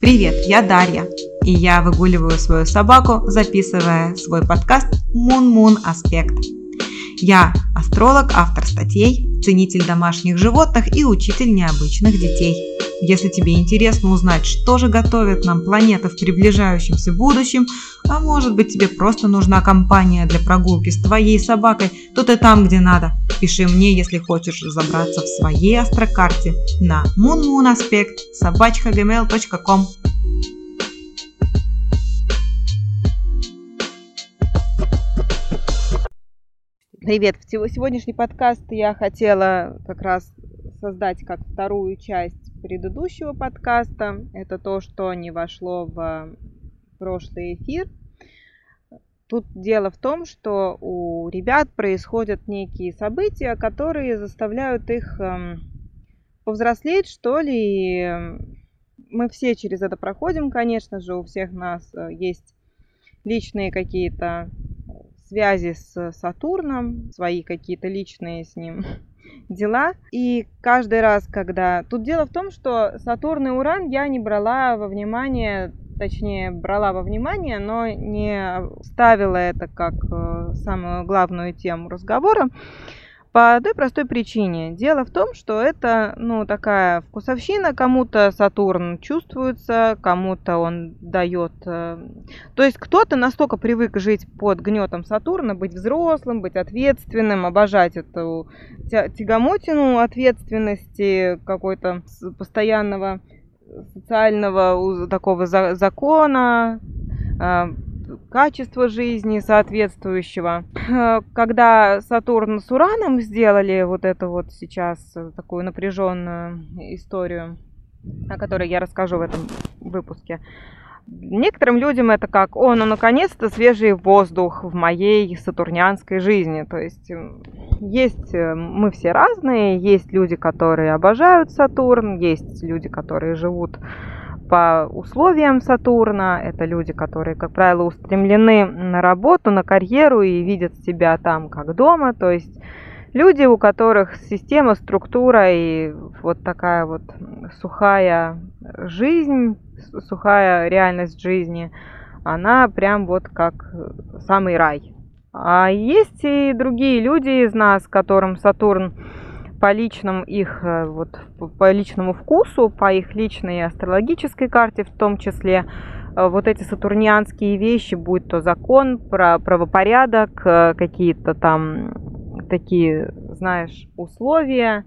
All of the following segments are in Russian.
Привет, я Дарья, и я выгуливаю свою собаку, записывая свой подкаст Moon Аспект. Я астролог, автор статей, ценитель домашних животных и учитель необычных детей. Если тебе интересно узнать, что же готовит нам планета в приближающемся будущем, а может быть тебе просто нужна компания для прогулки с твоей собакой, то ты там, где надо. Пиши мне, если хочешь разобраться в своей астрокарте на moonmoonaspect собачкагмл.ком. Привет! В сегодняшний подкаст я хотела как раз создать как вторую часть предыдущего подкаста. Это то, что не вошло в прошлый эфир. Тут дело в том, что у ребят происходят некие события, которые заставляют их эм, повзрослеть, что ли. Мы все через это проходим, конечно же, у всех нас э, есть личные какие-то связи с Сатурном, свои какие-то личные с ним дела. И каждый раз, когда... Тут дело в том, что Сатурн и Уран я не брала во внимание, точнее, брала во внимание, но не ставила это как э, самую главную тему разговора. По той простой причине. Дело в том, что это, ну, такая вкусовщина. Кому-то Сатурн чувствуется, кому-то он дает... Э, то есть кто-то настолько привык жить под гнетом Сатурна, быть взрослым, быть ответственным, обожать эту тягомотину ответственности какой-то постоянного социального такого закона, э, качества жизни соответствующего. Когда Сатурн с Ураном сделали вот эту вот сейчас такую напряженную историю, о которой я расскажу в этом выпуске, Некоторым людям это как, о, ну наконец-то свежий воздух в моей сатурнянской жизни. То есть есть, э, мы все разные, есть люди, которые обожают Сатурн, есть люди, которые живут по условиям Сатурна. Это люди, которые, как правило, устремлены на работу, на карьеру и видят себя там как дома. То есть люди, у которых система, структура и вот такая вот сухая жизнь, сухая реальность жизни, она прям вот как самый рай. А есть и другие люди из нас, которым Сатурн по личным их, э, вот, по личному вкусу, по их личной астрологической карте в том числе, э, вот эти сатурнианские вещи, будь то закон, про правопорядок, э, какие-то там такие, знаешь, условия,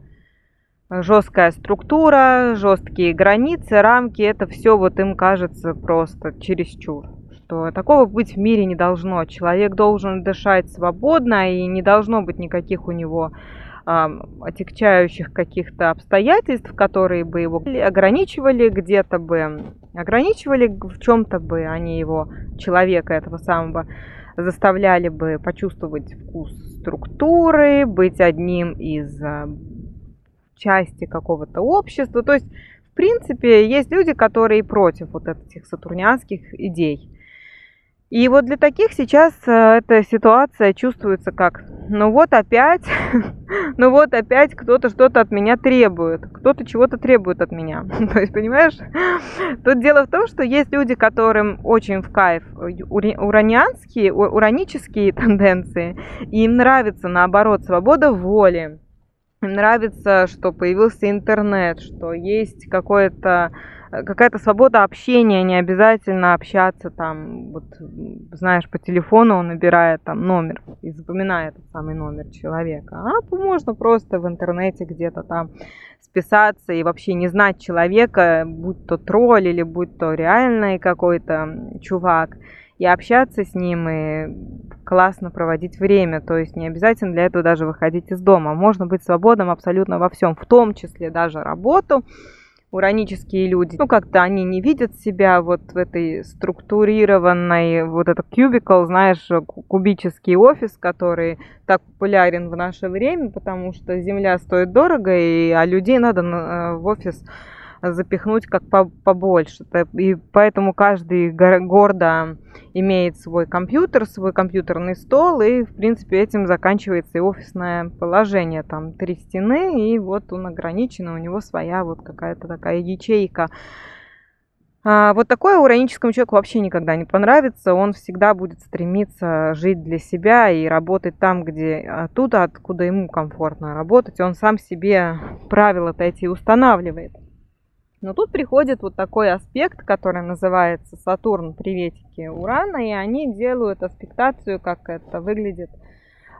жесткая структура, жесткие границы, рамки, это все вот им кажется просто чересчур. Что такого быть в мире не должно. Человек должен дышать свободно и не должно быть никаких у него отягчающих каких-то обстоятельств, которые бы его ограничивали где-то бы, ограничивали в чем-то бы, они его, человека этого самого, заставляли бы почувствовать вкус структуры, быть одним из а, части какого-то общества. То есть, в принципе, есть люди, которые против вот этих сатурнианских идей. И вот для таких сейчас э, эта ситуация чувствуется как, ну вот опять, ну вот опять кто-то что-то от меня требует, кто-то чего-то требует от меня. То есть, понимаешь, тут дело в том, что есть люди, которым очень в кайф уранианские, уранические тенденции, и им нравится, наоборот, свобода воли, им нравится, что появился интернет, что есть какое-то какая-то свобода общения, не обязательно общаться там, вот, знаешь, по телефону он набирает там номер и запоминает этот самый номер человека, а можно просто в интернете где-то там списаться и вообще не знать человека, будь то тролль или будь то реальный какой-то чувак, и общаться с ним, и классно проводить время. То есть не обязательно для этого даже выходить из дома. Можно быть свободным абсолютно во всем, в том числе даже работу уранические люди, ну, как-то они не видят себя вот в этой структурированной, вот этот кубикл, знаешь, кубический офис, который так популярен в наше время, потому что земля стоит дорого, и, а людей надо э, в офис запихнуть как побольше. И поэтому каждый гордо имеет свой компьютер, свой компьютерный стол, и, в принципе, этим заканчивается и офисное положение. Там три стены, и вот он ограничен, у него своя вот какая-то такая ячейка. А вот такое ураническому человеку вообще никогда не понравится. Он всегда будет стремиться жить для себя и работать там, где оттуда, откуда ему комфортно работать. Он сам себе правила-то эти устанавливает. Но тут приходит вот такой аспект, который называется Сатурн приветики Урана, и они делают аспектацию, как это выглядит –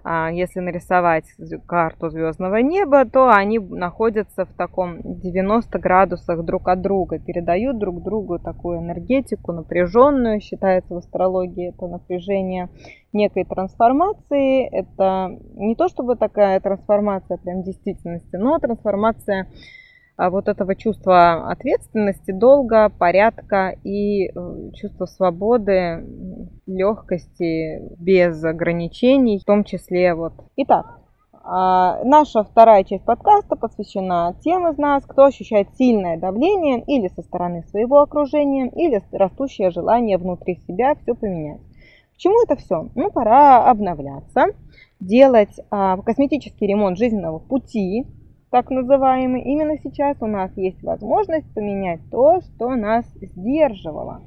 а, если нарисовать карту звездного неба, то они находятся в таком 90 градусах друг от друга, передают друг другу такую энергетику напряженную, считается в астрологии это напряжение некой трансформации. Это не то чтобы такая трансформация прям действительности, но трансформация вот этого чувства ответственности, долга, порядка и э, чувства свободы, легкости, без ограничений, в том числе вот. Итак, а, наша вторая часть подкаста посвящена тем из нас, кто ощущает сильное давление или со стороны своего окружения, или растущее желание внутри себя все поменять. К чему это все? Ну, пора обновляться, делать а, косметический ремонт жизненного пути, так называемый, именно сейчас у нас есть возможность поменять то, что нас сдерживало.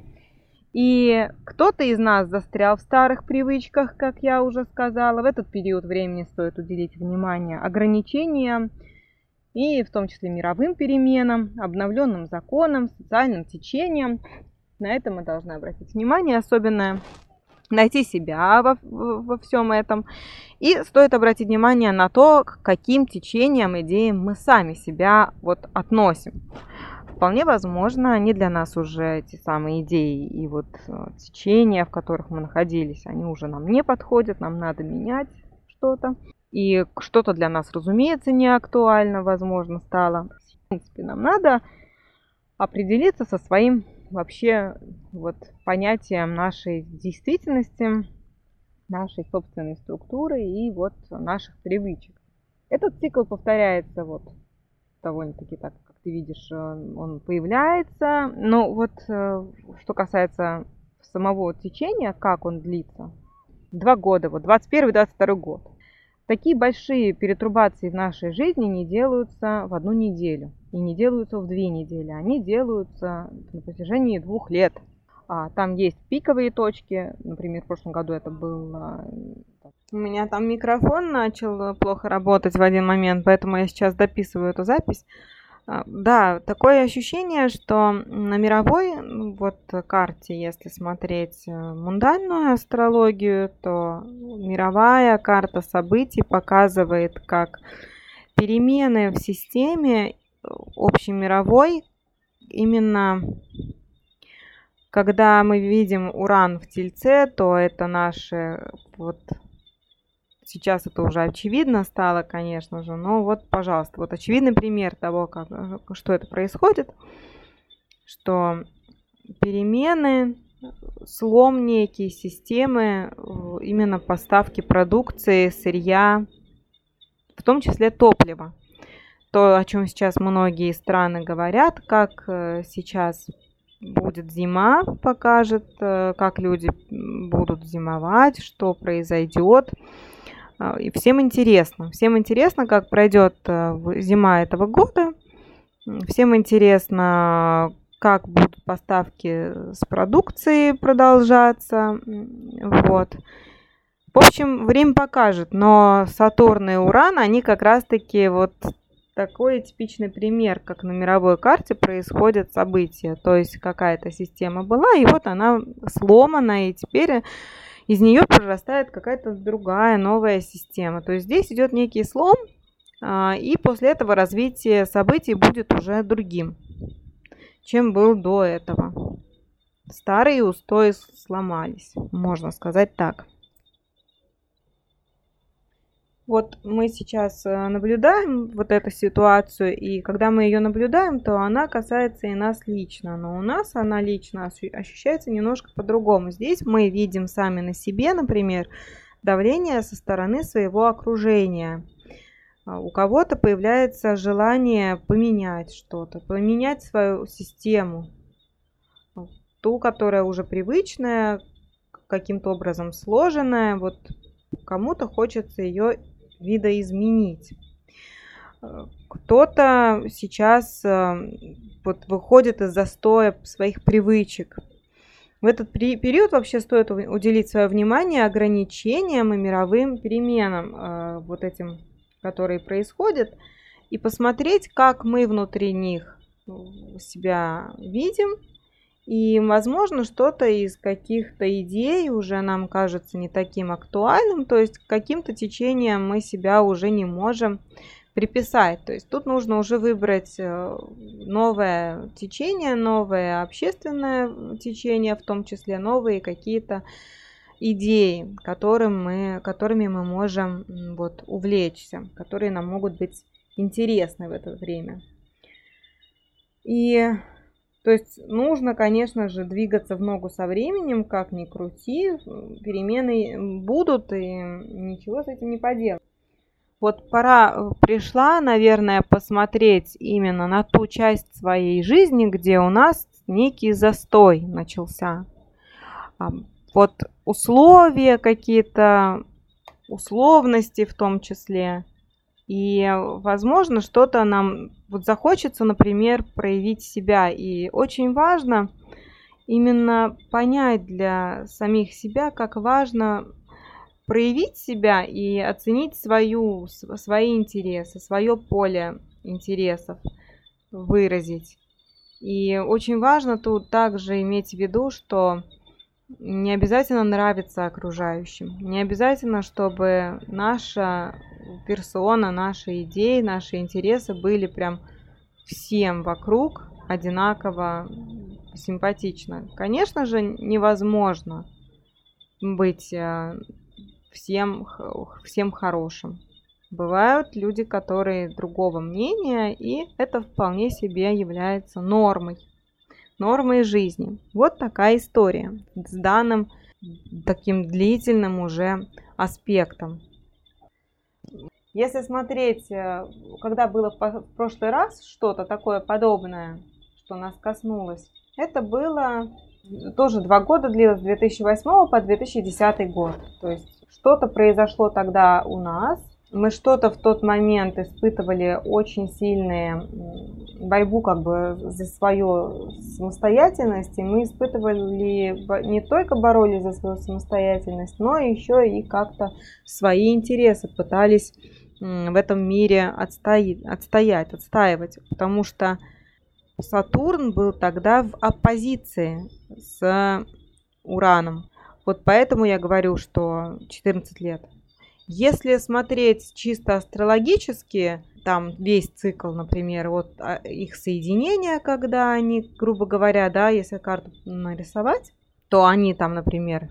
И кто-то из нас застрял в старых привычках, как я уже сказала. В этот период времени стоит уделить внимание ограничениям и в том числе мировым переменам, обновленным законам, социальным течениям. На это мы должны обратить внимание, особенно найти себя во, во всем этом. И стоит обратить внимание на то, к каким течениям, идеям мы сами себя вот относим. Вполне возможно, они для нас уже эти самые идеи и вот э, течения, в которых мы находились, они уже нам не подходят, нам надо менять что-то. И что-то для нас, разумеется, не актуально, возможно, стало. В принципе, нам надо определиться со своим вообще вот понятием нашей действительности, нашей собственной структуры и вот наших привычек. Этот цикл повторяется вот довольно-таки так, как ты видишь, э, он появляется. Но вот э, что касается самого течения, как он длится, два года, вот 21-22 год. Такие большие перетрубации в нашей жизни не делаются в одну неделю и не делаются в две недели. Они делаются на протяжении двух лет. А, там есть пиковые точки. Например, в прошлом году это было... У меня там микрофон начал плохо работать в один момент, поэтому я сейчас дописываю эту запись. А, да, такое ощущение, что на мировой ну, вот карте, если смотреть э, мундальную астрологию, то мировая карта событий показывает, как перемены в системе общемировой именно когда мы видим уран в тельце, то это наши вот Сейчас это уже очевидно стало, конечно же, но вот, пожалуйста, вот очевидный пример того, как, что это происходит, что перемены, слом некие системы именно поставки продукции, сырья, в том числе топлива. То, о чем сейчас многие страны говорят, как э, сейчас будет зима, покажет, э, как люди будут зимовать, что произойдет. А, и всем интересно. Всем интересно, как пройдет э, зима этого года. Всем интересно, как будут поставки с продукцией продолжаться. Вот. В общем, время покажет, но Сатурн и Уран, они как раз-таки вот такой типичный пример, как на мировой карте происходят события. То есть какая-то система была, и вот она сломана, и теперь из нее прорастает какая-то другая новая система. То есть здесь идет некий слом, а, и после этого развитие событий будет уже другим, чем был до этого. Старые устои сломались, можно сказать так. Вот мы сейчас э, наблюдаем вот эту ситуацию, и когда мы ее наблюдаем, то она касается и нас лично. Но у нас она лично ощущается немножко по-другому. Здесь мы видим сами на себе, например, давление со стороны своего окружения. А, у кого-то появляется желание поменять что-то, поменять свою систему, ту, которая уже привычная, каким-то образом сложенная. Вот кому-то хочется ее видоизменить. Кто-то сейчас вот выходит из застоя своих привычек. В этот период вообще стоит уделить свое внимание ограничениям и мировым переменам, вот этим, которые происходят, и посмотреть, как мы внутри них себя видим, и, возможно, что-то из каких-то идей уже нам кажется не таким актуальным, то есть каким-то течением мы себя уже не можем приписать. То есть тут нужно уже выбрать э, новое течение, новое общественное течение, в том числе новые какие-то идеи, которым мы, которыми мы можем вот, увлечься, которые нам могут быть интересны в это время. И то есть нужно, конечно же, двигаться в ногу со временем, как ни крути, перемены будут, и ничего с этим не поделать. Вот пора э, пришла, наверное, посмотреть именно на ту часть своей жизни, где у нас некий застой начался. Вот условия какие-то, условности в том числе – и, возможно, что-то нам вот захочется, например, проявить себя. И очень важно именно понять для самих себя, как важно проявить себя и оценить свою, свои интересы, свое поле интересов, выразить. И очень важно тут также иметь в виду, что не обязательно нравится окружающим, не обязательно, чтобы наша персона, наши идеи, наши интересы были прям всем вокруг одинаково симпатично. Конечно же, невозможно быть э, всем, всем хорошим. Бывают люди, которые другого мнения, и это вполне себе является нормой, нормой жизни. Вот такая история с данным таким длительным уже аспектом. Если смотреть, э, когда было в прошлый раз что-то такое подобное, что нас коснулось, это было тоже два года длилось, с 2008 по 2010 год. То есть что-то произошло тогда у нас, мы что-то в тот момент испытывали очень сильную борьбу как бы за свою самостоятельность, и мы испытывали не только боролись за свою самостоятельность, но еще и как-то свои интересы пытались в этом мире отстоять, отстоять, отстаивать, потому что Сатурн был тогда в оппозиции с Ураном. Вот поэтому я говорю, что 14 лет. Если смотреть чисто астрологически, там весь цикл, например, вот а, их соединения, когда они, грубо говоря, да, если карту нарисовать, то они там, например,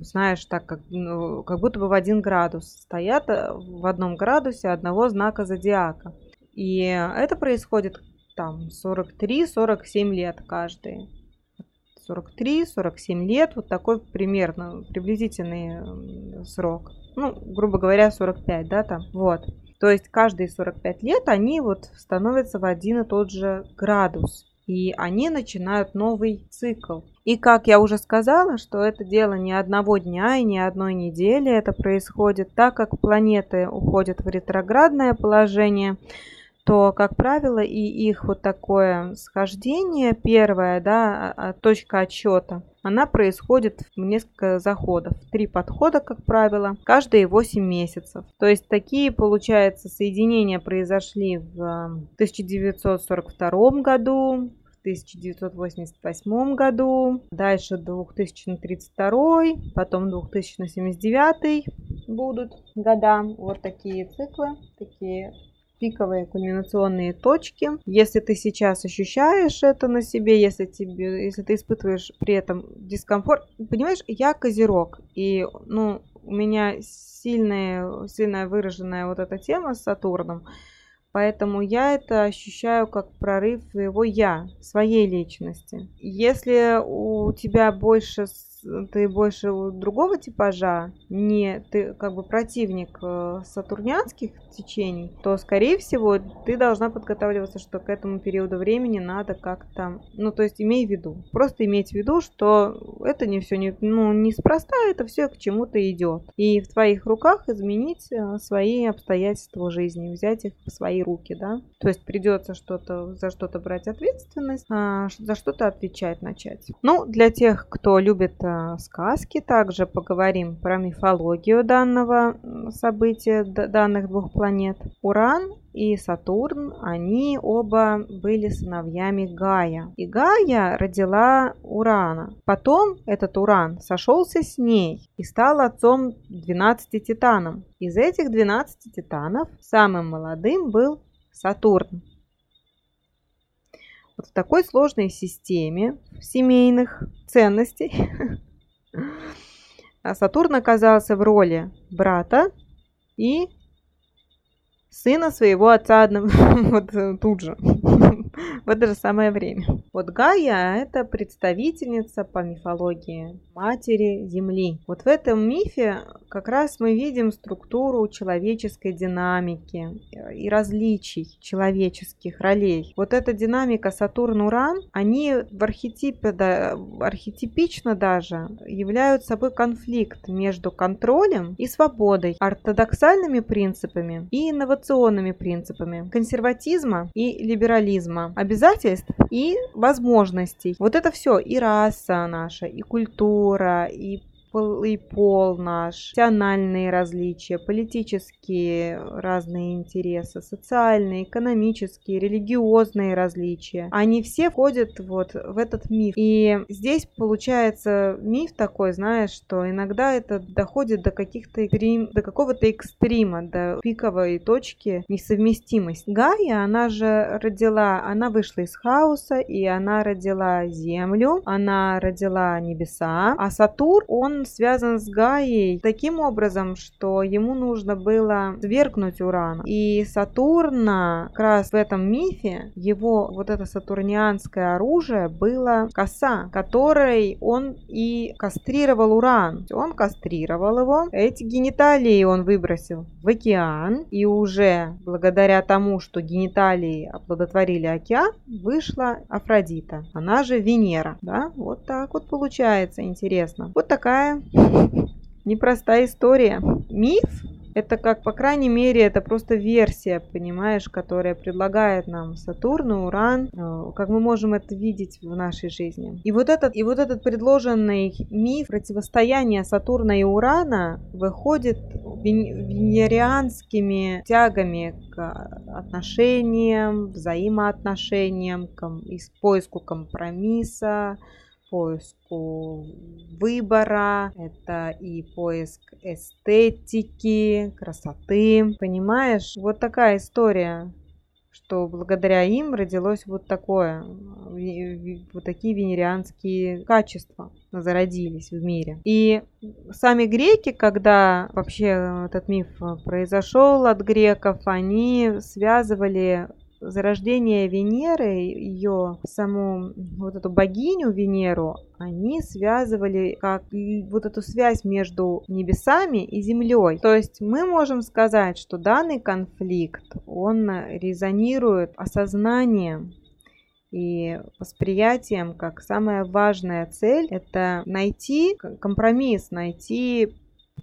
знаешь, так как, ну, как будто бы в один градус стоят э, в одном градусе одного знака зодиака. И это происходит там 43-47 лет каждый. 43-47 лет, вот такой примерно приблизительный срок. Ну, грубо говоря, 45, да, там, вот. То есть каждые 45 лет они вот становятся в один и тот же градус. И они начинают новый цикл. И как я уже сказала, что это дело не одного дня и не одной недели, это происходит так, как планеты уходят в ретроградное положение, то, как правило, и их вот такое схождение, первая, да, а, а, точка отсчета, она происходит в несколько заходов. Три подхода, как правило, каждые 8 месяцев. То есть такие, получается, соединения произошли в 1942 году, 1988 году, дальше 2032, потом 2079 будут года. Вот такие циклы, такие пиковые кульминационные точки. Если ты сейчас ощущаешь это на себе, если, тебе, если ты испытываешь при этом дискомфорт, понимаешь, я козерог, и ну, у меня сильная, сильная выраженная вот эта тема с Сатурном, Поэтому я это ощущаю как прорыв своего я, своей личности. Если у тебя больше ты больше другого типажа, не ты как бы противник э, сатурнианских течений, то, скорее всего, ты должна подготавливаться, что к этому периоду времени надо как-то, ну, то есть имей в виду, просто иметь в виду, что это не все не, ну, неспроста, это все к чему-то идет. И в твоих руках изменить э, свои обстоятельства жизни, взять их в свои руки, да. То есть придется что-то за что-то брать ответственность, а за что-то отвечать начать. Ну, для тех, кто любит а, сказки, также поговорим про мифологию данного события, данных двух планет. Уран и Сатурн, они оба были сыновьями Гая. И Гая родила Урана. Потом этот Уран сошелся с ней и стал отцом 12 титанам. Из этих 12 титанов самым молодым был Сатурн. В такой сложной системе семейных ценностей Сатурн оказался в роли брата и сына своего отца вот э, тут же, в это же самое время. Вот Гая – это представительница по мифологии матери Земли. Вот в этом мифе как раз мы видим структуру человеческой динамики и различий человеческих ролей. Вот эта динамика Сатурн-Уран, они в архетипе, да, архетипично даже являются собой конфликт между контролем и свободой, ортодоксальными принципами и инновационными принципами консерватизма и либерализма, обязательств и возможностей. Вот это все и раса наша, и культура, и и пол наш, национальные различия, политические разные интересы, социальные, экономические, религиозные различия. Они все входят вот в этот миф. И здесь получается миф такой, знаешь, что иногда это доходит до каких-то до какого-то экстрима, до пиковой точки несовместимости. Гая, она же родила, она вышла из хаоса, и она родила Землю, она родила небеса, а Сатур, он связан с Гаей таким образом, что ему нужно было свергнуть Урана. И Сатурна, как раз в этом мифе, его вот это сатурнианское оружие было коса, которой он и кастрировал Уран. Он кастрировал его, эти гениталии он выбросил в океан, и уже благодаря тому, что гениталии оплодотворили океан, вышла Афродита, она же Венера, да, вот так вот получается, интересно. Вот такая непростая история. Миф это как, по крайней мере, это просто версия, понимаешь, которая предлагает нам Сатурн Уран, э, как мы можем это видеть в нашей жизни. И вот этот, и вот этот предложенный миф противостояния Сатурна и Урана выходит венерианскими тягами к отношениям, взаимоотношениям, к поиску компромисса, поиску выбора, это и поиск эстетики, красоты. Понимаешь, вот такая история что благодаря им родилось вот такое, вот такие венерианские качества зародились в мире. И сами греки, когда вообще этот миф произошел от греков, они связывали зарождение Венеры, ее саму вот эту богиню Венеру, они связывали как вот эту связь между небесами и землей. То есть мы можем сказать, что данный конфликт, он резонирует осознанием и восприятием как самая важная цель – это найти компромисс, найти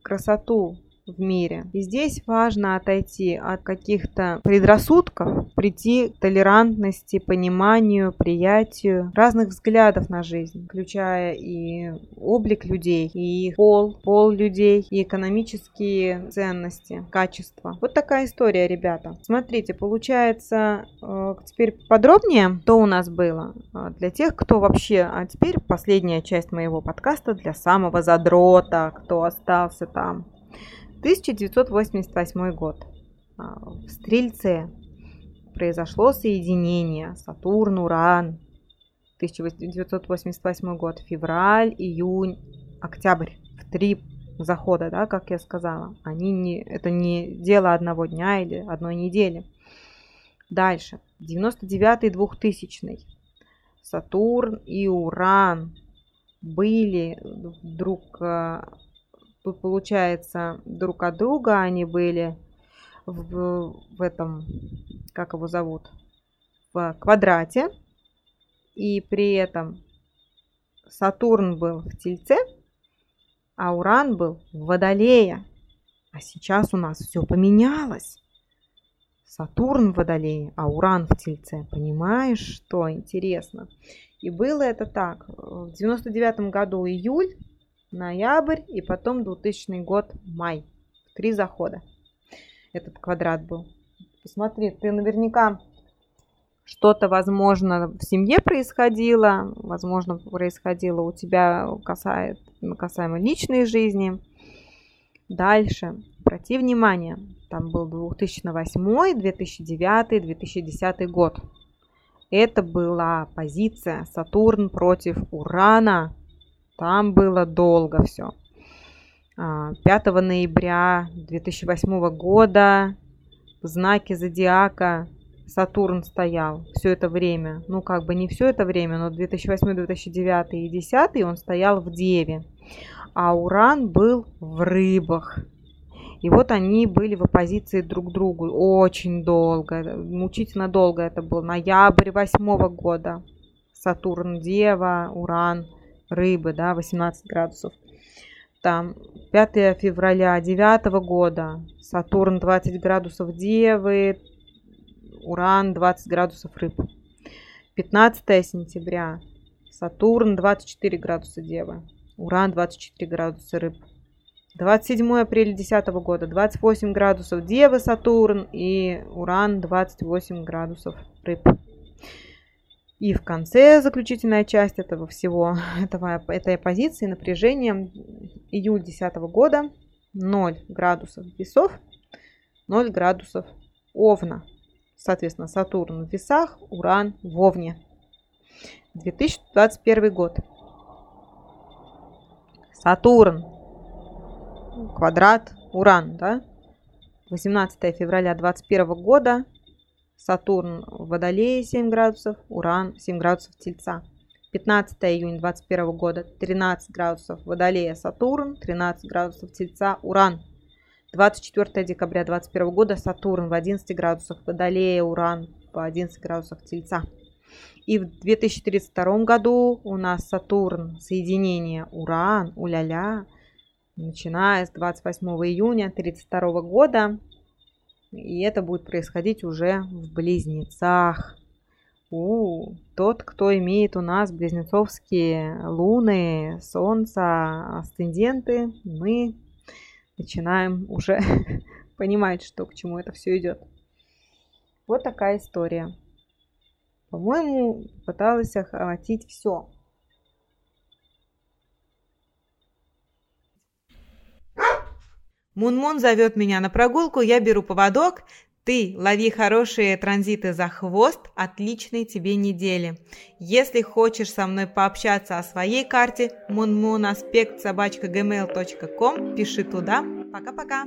красоту в мире. И здесь важно отойти от каких-то предрассудков, прийти к толерантности, пониманию, приятию разных взглядов на жизнь, включая и облик людей, и их пол, пол людей, и экономические ценности, качества. Вот такая история, ребята. Смотрите, получается, э, теперь подробнее, что у нас было. Э, для тех, кто вообще... А теперь последняя часть моего подкаста для самого задрота, кто остался там. 1988 год. А, в Стрельце произошло соединение Сатурн-Уран. 1988 год. Февраль, июнь, октябрь. В три захода, да, как я сказала. Они не, это не дело одного дня или одной недели. Дальше. 99-й, 2000 Сатурн и Уран были друг, э, получается, друг от друга, они были в, в этом, как его зовут, в квадрате, и при этом Сатурн был в Тельце, а Уран был в Водолее. А сейчас у нас все поменялось. Сатурн в Водолее, а Уран в Тельце. Понимаешь, что интересно? И было это так. В 99 году июль, ноябрь и потом 2000 год май. Три захода этот квадрат был. Посмотри, ты наверняка что-то, возможно, в семье происходило, возможно, происходило у тебя касает, касаемо личной жизни. Дальше. Обрати внимание, там был 2008, 2009, 2010 год. Это была позиция Сатурн против Урана. Там было долго все. 5 а, ноября 2008 года в знаке зодиака Сатурн стоял все это время. Ну, как бы не все это время, но 2008, 2009 и 2010 он стоял в Деве. А Уран был в рыбах. И вот они были в оппозиции друг к другу очень долго, мучительно долго это был, ноябрь восьмого года. Сатурн, Дева, Уран, рыбы, да, 18 градусов там 5 февраля 9 года, Сатурн 20 градусов Девы, Уран 20 градусов Рыб. 15 сентября, Сатурн 24 градуса Девы, Уран 24 градуса Рыб. 27 апреля 2010 года 28 градусов Девы, Сатурн и Уран 28 градусов Рыб. И в конце заключительная часть этого всего, этого, этой позиции напряжение июль 2010 года 0 градусов весов, 0 градусов овна. Соответственно, Сатурн в весах, Уран в овне. 2021 год. Сатурн, квадрат, Уран, да? 18 февраля 2021 года Сатурн в Водолее 7 градусов, Уран 7 градусов Тельца. 15 июня 2021 года 13 градусов Водолея Сатурн, 13 градусов Тельца Уран. 24 декабря 2021 года Сатурн в 11 градусах Водолея Уран по 11 градусов Тельца. И в 2032 году у нас Сатурн, соединение Уран, уля-ля, начиная с 28 июня 1932 года и это будет происходить уже в близнецах. У, тот, кто имеет у нас близнецовские луны, солнца, асценденты, мы начинаем уже понимать, что к чему это все идет. Вот такая история. По-моему, пыталась охватить все. Мунмун зовет меня на прогулку, я беру поводок. Ты лови хорошие транзиты за хвост, отличной тебе недели. Если хочешь со мной пообщаться о своей карте, munmunaspect собачка gmail.com, пиши туда. Пока-пока.